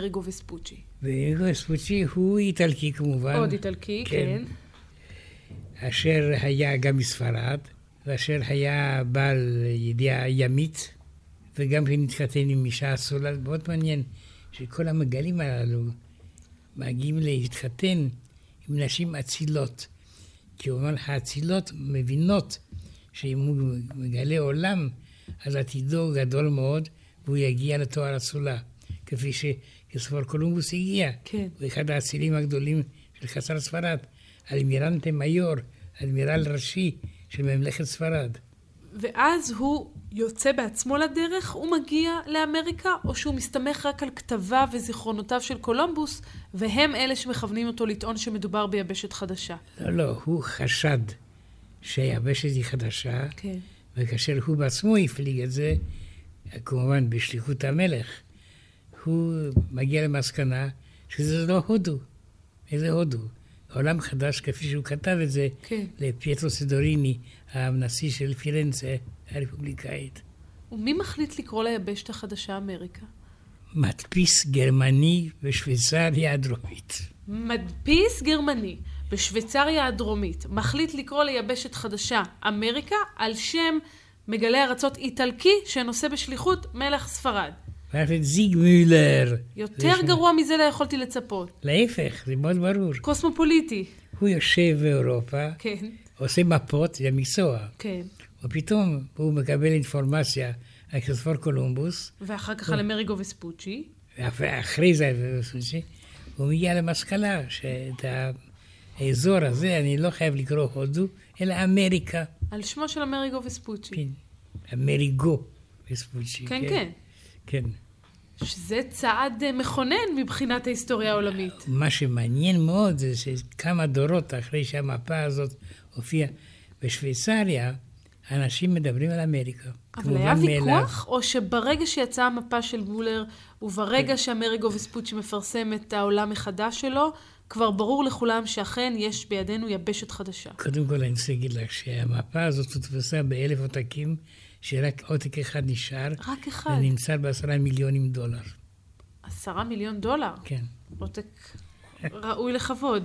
אמריגו וספוצ'י? ואמריקו וספוצ'י הוא איטלקי כמובן. עוד איטלקי, כן. אשר היה גם מספרד, ואשר היה בעל ידיעה ימית, וגם כן התחתן עם אישה אסולה. מאוד מעניין שכל המגלים הללו מגיעים להתחתן עם נשים אצילות. כי הוא אומר, האצילות מבינות שאם הוא מגלה עולם, אז עתידו גדול מאוד, והוא יגיע לתואר אצולה. כפי שכריסטופר קולומבוס הגיע. כן. הוא אחד האצילים הגדולים של חצר ספרד. Almirante Mayor, אדמירל ראשי של ממלכת ספרד. ואז הוא יוצא בעצמו לדרך, הוא מגיע לאמריקה, או שהוא מסתמך רק על כתביו וזיכרונותיו של קולומבוס, והם אלה שמכוונים אותו לטעון שמדובר ביבשת חדשה. לא, לא, הוא חשד שהיבשת היא חדשה, כן. וכאשר הוא בעצמו הפליג את זה, כמובן בשליחות המלך, הוא מגיע למסקנה שזה לא הודו. איזה הודו? עולם חדש, כפי שהוא כתב את זה כן. לפייטרו סדוריני, הנשיא של פירנצה הרפובליקאית. ומי מחליט לקרוא ליבשת החדשה אמריקה? מדפיס גרמני בשוויצריה הדרומית. מדפיס גרמני בשוויצריה הדרומית מחליט לקרוא ליבשת חדשה אמריקה על שם מגלה ארצות איטלקי שנושא בשליחות מלך ספרד. ואלפרד זיגמולר. יותר גרוע מזה לא יכולתי לצפות. להפך, זה מאוד ברור. קוסמופוליטי. הוא יושב באירופה, כן, עושה מפות, זה מקצוע, כן. ופתאום הוא מקבל אינפורמציה על כספור קולומבוס, ואחר כך על אמריגו וספוצ'י. ואחרי זה הוא מגיע למסקנה שאת האזור הזה אני לא חייב לקרוא הודו, אלא אמריקה. על שמו של אמריגו וספוצ'י. כן, אמריגו וספוצ'י. כן, כן. כן. שזה צעד אה, מכונן מבחינת ההיסטוריה העולמית. מה שמעניין מאוד זה שכמה דורות אחרי שהמפה הזאת הופיעה בשוויצריה, אנשים מדברים על אמריקה. אבל היה כמובן מאליו. ויכוח, או שברגע שיצאה המפה של מולר, וברגע שאמריגו וספוצ'י מפרסם את העולם מחדש שלו, כבר ברור לכולם שאכן יש בידינו יבשת חדשה. קודם כל אני רוצה להגיד לך שהמפה הזאת הודפסה באלף עותקים, שרק עותק אחד נשאר, רק אחד. ונמצא בעשרה מיליונים דולר. עשרה מיליון דולר. כן. עותק ראוי לכבוד.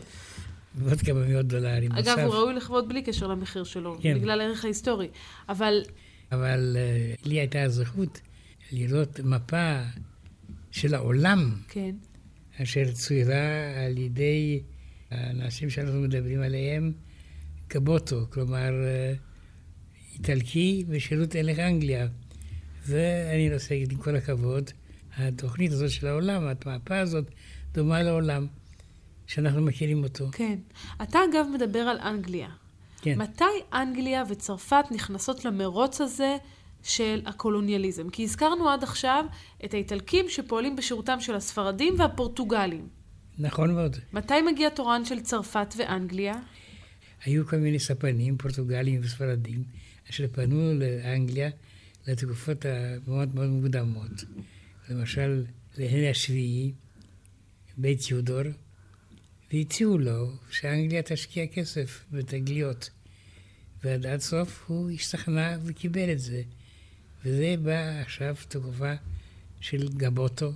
ועוד כמה מאות דולרים. אגב, נוסף. הוא ראוי לכבוד בלי קשר למחיר שלו, כן. בגלל הערך ההיסטורי. אבל אבל אה, לי הייתה הזכות לראות מפה של העולם, כן, אשר צוירה על ידי האנשים שאנחנו מדברים עליהם קבוטו, כלומר אה, איטלקי בשירות הלך אנגליה. ואני רוצה להגיד, עם כל הכבוד, התוכנית הזאת של העולם, המפה הזאת, דומה לעולם שאנחנו מכירים אותו. כן. אתה אגב מדבר על אנגליה. כן. מתי אנגליה וצרפת נכנסות למרוץ הזה של הקולוניאליזם? כי הזכרנו עד עכשיו את האיטלקים שפועלים בשירותם של הספרדים והפורטוגלים. נכון מאוד. מתי מגיע תורן של צרפת ואנגליה? היו כל מיני ספנים, פורטוגלים וספרדים, אשר פנו לאנגליה לתקופות המאוד מאוד מוקדמות. למשל, להנרי השביעי, בית יודור, והציעו לו שאנגליה תשקיע כסף בתגליות. ועד עד סוף הוא השתכנע וקיבל את זה. וזה בא עכשיו תקופה של גבוטו,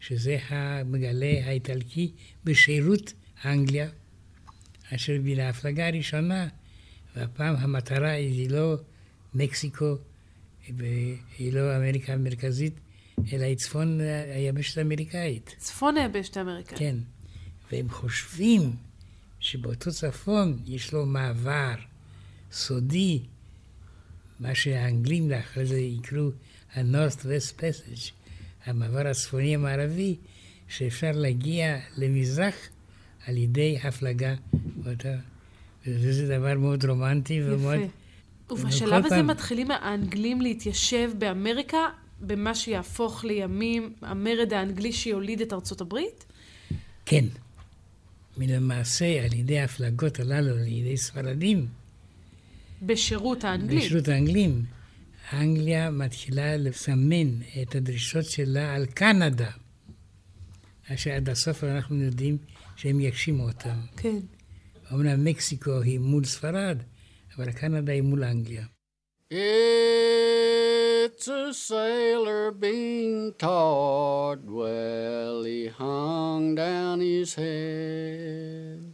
שזה המגלה האיטלקי בשירות אנגליה, אשר מן ההפלגה הראשונה, והפעם המטרה היא לא מקסיקו והיא לא אמריקה המרכזית, אלא היא צפון היבשת האמריקאית. צפון היבשת האמריקאית. כן. והם חושבים שבאותו צפון יש לו מעבר סודי, מה שהאנגלים לאחרי זה יקראו ה-North-West Passage, המעבר הצפוני המערבי, שאפשר להגיע למזרח על ידי הפלגה. ואתה, וזה דבר מאוד רומנטי ומאוד... יפה. ובשלב הזה פעם- מתחילים האנגלים להתיישב באמריקה, במה שיהפוך לימים המרד האנגלי שיוליד את ארצות הברית? כן. מן המעשה, על ידי ההפלגות הללו, על ידי ספרדים, בשירות האנגלים. בשירות האנגלים, אנגליה מתחילה לסמן את הדרישות שלה על קנדה, אשר עד הסוף אנחנו יודעים שהם יגשימו אותם. כן. México mul Sfarad, Canadá mul Anglia. It's a sailor being taught well, he hung down his head.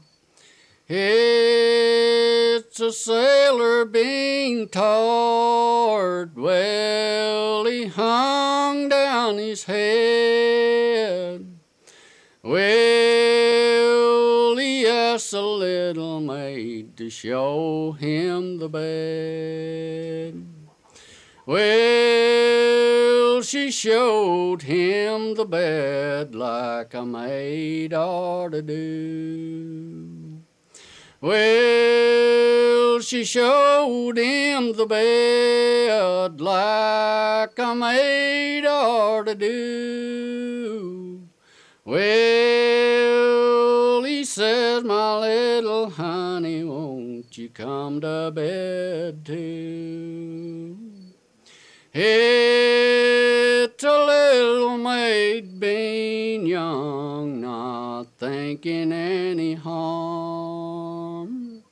It's a sailor being taught well, he hung down his head. Well, a little maid to show him the bed. Well, she showed him the bed like a maid ought to do. Well, she showed him the bed like a maid ought to do. Well, says, my little honey, won't you come to bed too? It's a little maid being young, not thinking any harm.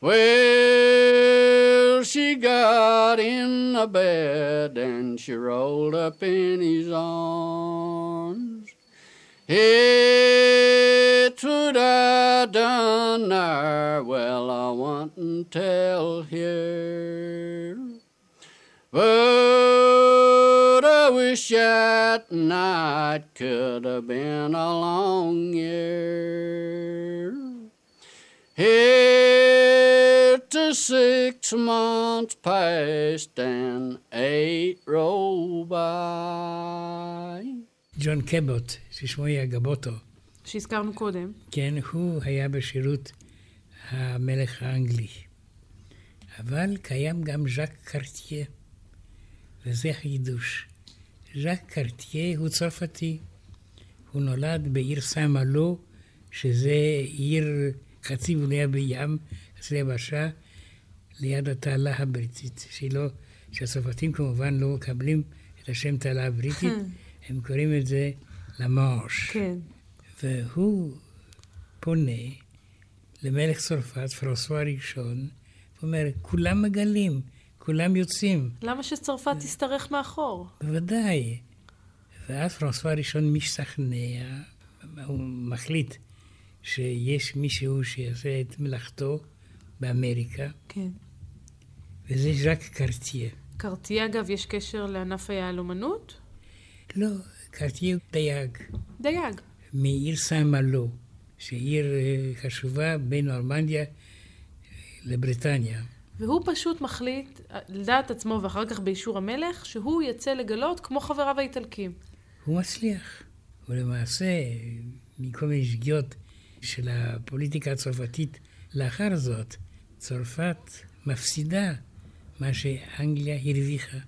Well, she got in the bed and she rolled up in his arms. It would I done there, well, I want and tell here. But I wish that night could have been a long year. It's a six months past and eight roll by. ג'ון קבוט, ששמו היה גבוטו, שהזכרנו קודם. כן, הוא היה בשירות המלך האנגלי. אבל קיים גם ז'אק קרטיה, וזה חידוש. ז'אק קרטיה הוא צרפתי. הוא נולד בעיר סן מלו, שזה עיר חצי בנויה בים, חצי יבשה, ליד התעלה הבריטית, שהיא לא, שהצרפתים כמובן לא מקבלים את השם תעלה הבריטית, הם קוראים את זה למארש. כן. והוא פונה למלך צרפת, פרנסואה הראשון, ואומר, כולם מגלים, כולם יוצאים. למה שצרפת תשתרך מאחור? בוודאי. ואז פרנסואה הראשון משתכנע, הוא מחליט שיש מישהו שיעשה את מלאכתו באמריקה, כן. וזה ז'אק קרטיה. קרטיה, אגב, יש קשר לענף היהלומנות? לא, קרטיה הוא דייג, דייג. מעיר סן מלו, שהיא עיר אה, חשובה בין נורמנדיה אה, לבריטניה. והוא פשוט מחליט, לדעת עצמו ואחר כך באישור המלך, שהוא יצא לגלות כמו חבריו האיטלקים. הוא מצליח. ולמעשה, מכל מיני שגיאות של הפוליטיקה הצרפתית לאחר זאת, צרפת מפסידה מה שאנגליה הרוויחה.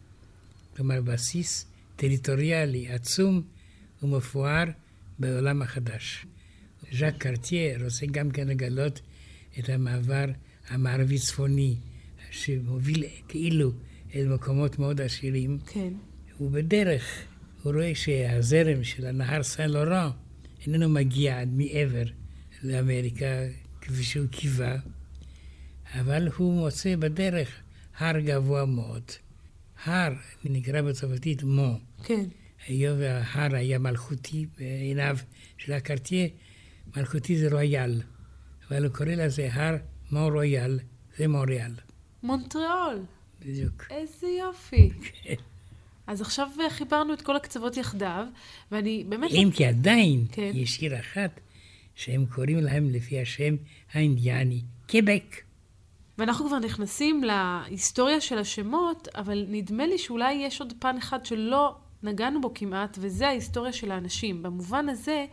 כלומר, בסיס טריטוריאלי עצום ומפואר בעולם החדש. ז'אק קרטייה רוצה גם כן לגלות את המעבר המערבי-צפוני, שמוביל כאילו אל מקומות מאוד עשירים. כן. ובדרך הוא רואה שהזרם של הנהר סן לורן איננו מגיע עד מעבר לאמריקה כפי שהוא קיווה, אבל הוא מוצא בדרך הר גבוה מאוד. הר נקרא בצרפתית מו. כן. היות וההר היה מלכותי בעיניו של הקרטייה, מלכותי זה רויאל, אבל הוא קורא לזה הר מו רויאל, זה מוריאל. מונטריאול. בדיוק. איזה יופי. אז עכשיו חיברנו את כל הקצוות יחדיו, ואני באמת... אם כי עדיין כן. יש עיר אחת שהם קוראים להם לפי השם האינדיאני, קבק. ואנחנו כבר נכנסים להיסטוריה של השמות, אבל נדמה לי שאולי יש עוד פן אחד שלא נגענו בו כמעט, וזה ההיסטוריה של האנשים. במובן הזה,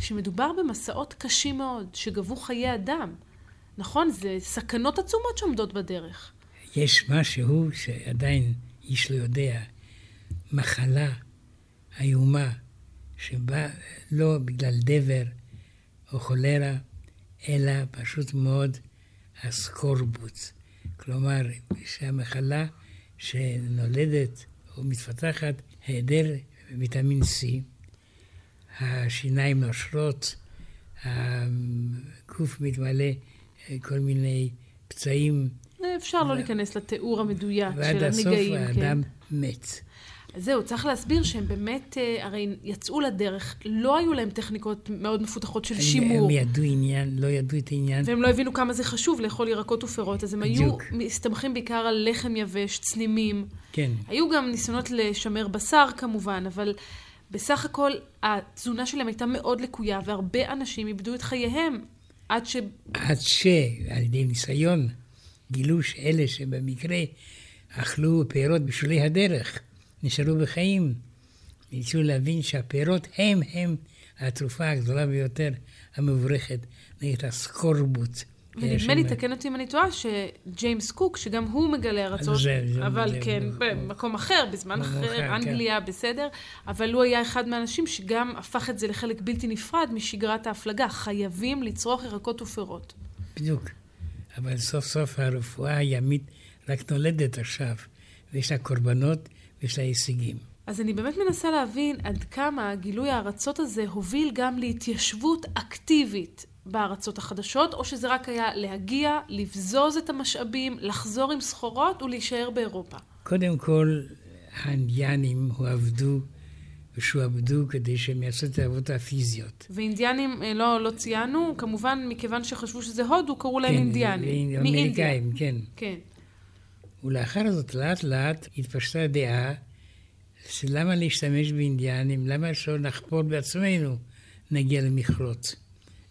שמדובר במסעות קשים מאוד, שגבו חיי אדם. נכון, זה סכנות עצומות שעומדות בדרך. יש משהו שעדיין איש לא יודע, מחלה איומה שבאה לא בגלל דבר או חולרה, אלא פשוט מאוד הסקורבוט. כלומר, שהמחלה שנולדת או מתפתחת היעדר ויטמין C, השיניים נושרות, הגוף מתמלא כל מיני פצעים, אפשר לא להיכנס לתיאור המדויק ועד של הסוף הנגעים. האדם כן. מת. זהו, צריך להסביר שהם באמת, אה, הרי יצאו לדרך, לא היו להם טכניקות מאוד מפותחות של הם- שימור. הם ידעו עניין, לא ידעו את העניין. והם לא הבינו כמה זה חשוב לאכול ירקות ופירות, אז הם היו בדיוק. מסתמכים בעיקר על לחם יבש, צנימים. כן. היו גם ניסיונות לשמר בשר כמובן, אבל בסך הכל התזונה שלהם הייתה מאוד לקויה, והרבה אנשים איבדו את חייהם עד ש... עד שעל ידי ניסיון גילו שאלה שבמקרה אכלו פירות בשולי הדרך, נשארו בחיים. ניסו להבין שהפירות הם הם התרופה הגדולה ביותר, המבורכת, נגד הסקורבוט. ונדמה לי, תקן אותי אם אני טועה, שג'יימס קוק, שגם הוא מגלה ארצות, זה- זה- אבל זה- כן, זה- במקום אחר, בזמן אחר, אחר, כן. אנגליה, בסדר, אבל הוא היה אחד מהאנשים שגם הפך את זה לחלק בלתי נפרד משגרת ההפלגה. חייבים לצרוך ירקות ופירות. בדיוק. אבל סוף סוף הרפואה הימית רק נולדת עכשיו, ויש לה קורבנות ויש לה הישגים. אז אני באמת מנסה להבין עד כמה גילוי הארצות הזה הוביל גם להתיישבות אקטיבית בארצות החדשות, או שזה רק היה להגיע, לבזוז את המשאבים, לחזור עם סחורות ולהישאר באירופה. קודם כל, האינדיאנים הועבדו ושועבדו כדי שהם יעשו את העבודות הפיזיות. ואינדיאנים, אה, לא, לא ציינו, כמובן מכיוון שחשבו שזה הודו, קראו להם אינדיאנים. מאינדיה. אמריקאים, כן. כן. ולאחר זאת לאט לאט התפשטה דעה שלמה להשתמש באינדיאנים, למה שלא נחפור בעצמנו נגיע למכרות.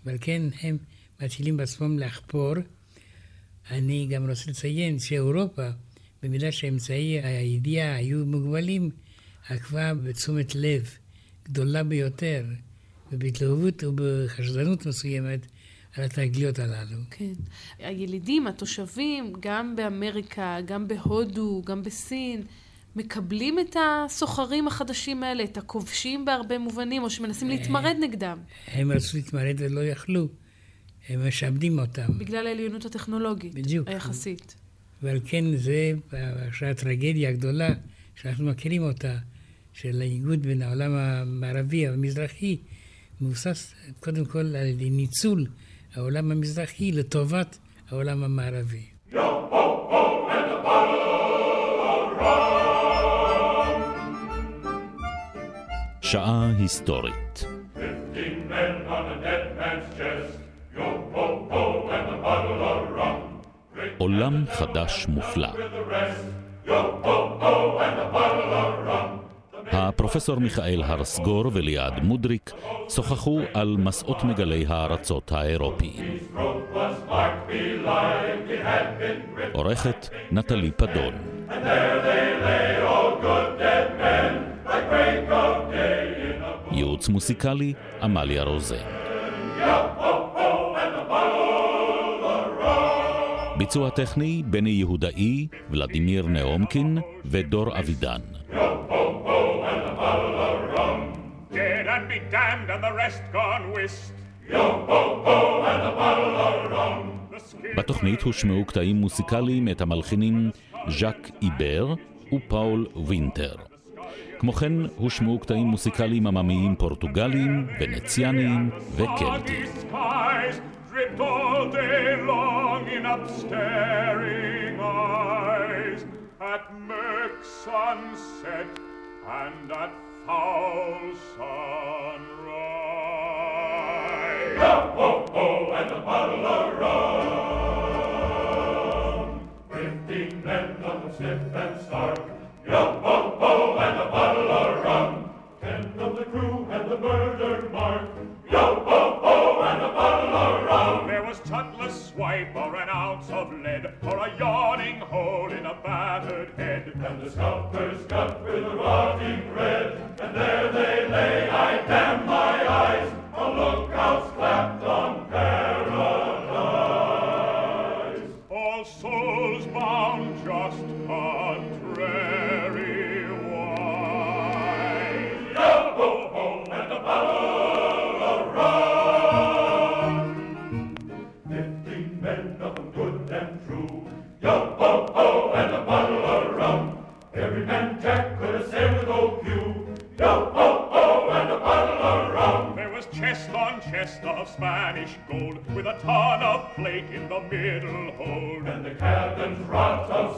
ועל כן הם מתחילים בעצמם לחפור. אני גם רוצה לציין שאירופה, במידה שאמצעי הידיעה היו מוגבלים, עקבה בתשומת לב גדולה ביותר, ובהתלהבות ובחשדנות מסוימת, על התגליות הללו. כן. הילידים, התושבים, גם באמריקה, גם בהודו, גם בסין, מקבלים את הסוחרים החדשים האלה, את הכובשים בהרבה מובנים, או שמנסים להתמרד נגדם, הם רצו להתמרד ולא יכלו, הם משעבדים אותם. בגלל העליונות הטכנולוגית. בדיוק. היחסית. ועל כן זה עכשיו הטרגדיה הגדולה שאנחנו מכירים אותה, של האיגוד בין העולם המערבי והמזרחי, מבוסס קודם כל על ניצול העולם המזרחי לטובת העולם המערבי. שעה היסטורית. עולם חדש מופלא. הפרופסור מיכאל הרסגור וליעד מודריק שוחחו על מסעות מגלי הארצות האירופיים. עורכת נטלי פדון. ייעוץ מוסיקלי עמליה רוזן. ביצוע טכני בני יהודאי, ולדימיר נאומקין ודור אבידן. בתוכנית הושמעו קטעים מוסיקליים מאת המלחינים ז'אק איבר ופאול וינטר. כמו כן הושמעו קטעים מוסיקליים עממיים פורטוגליים, ונציאניים וקלטיים. Sunset and at foul sunrise. Yo ho ho and a bottle of rum. Fifteen men of them stiff and stark. Yo ho ho and a bottle of rum. Ten of the crew had the murdered mark. Yo ho ho and a bottle of rum. There was Tutler's swipe or an ounce of lead or a yawning hole in a battered head. And the scalpers cut with a rotting red. And there they lay. I damn my eyes. Good and true. Yo ho ho and a bottle of rum. Every man Jack could have sailed with old Q. Yo ho ho and a bottle of rum. There was chest on chest of Spanish gold with a ton of flake in the middle hold. And the cabin's rods of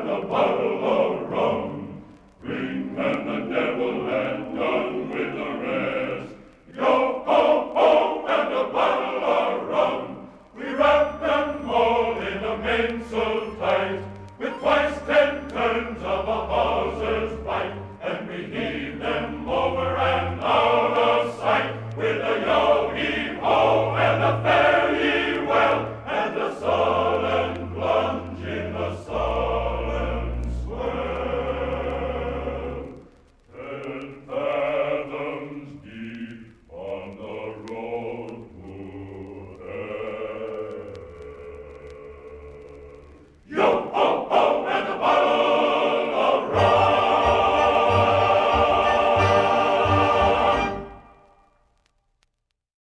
and a bottle of rum. Green man the devil and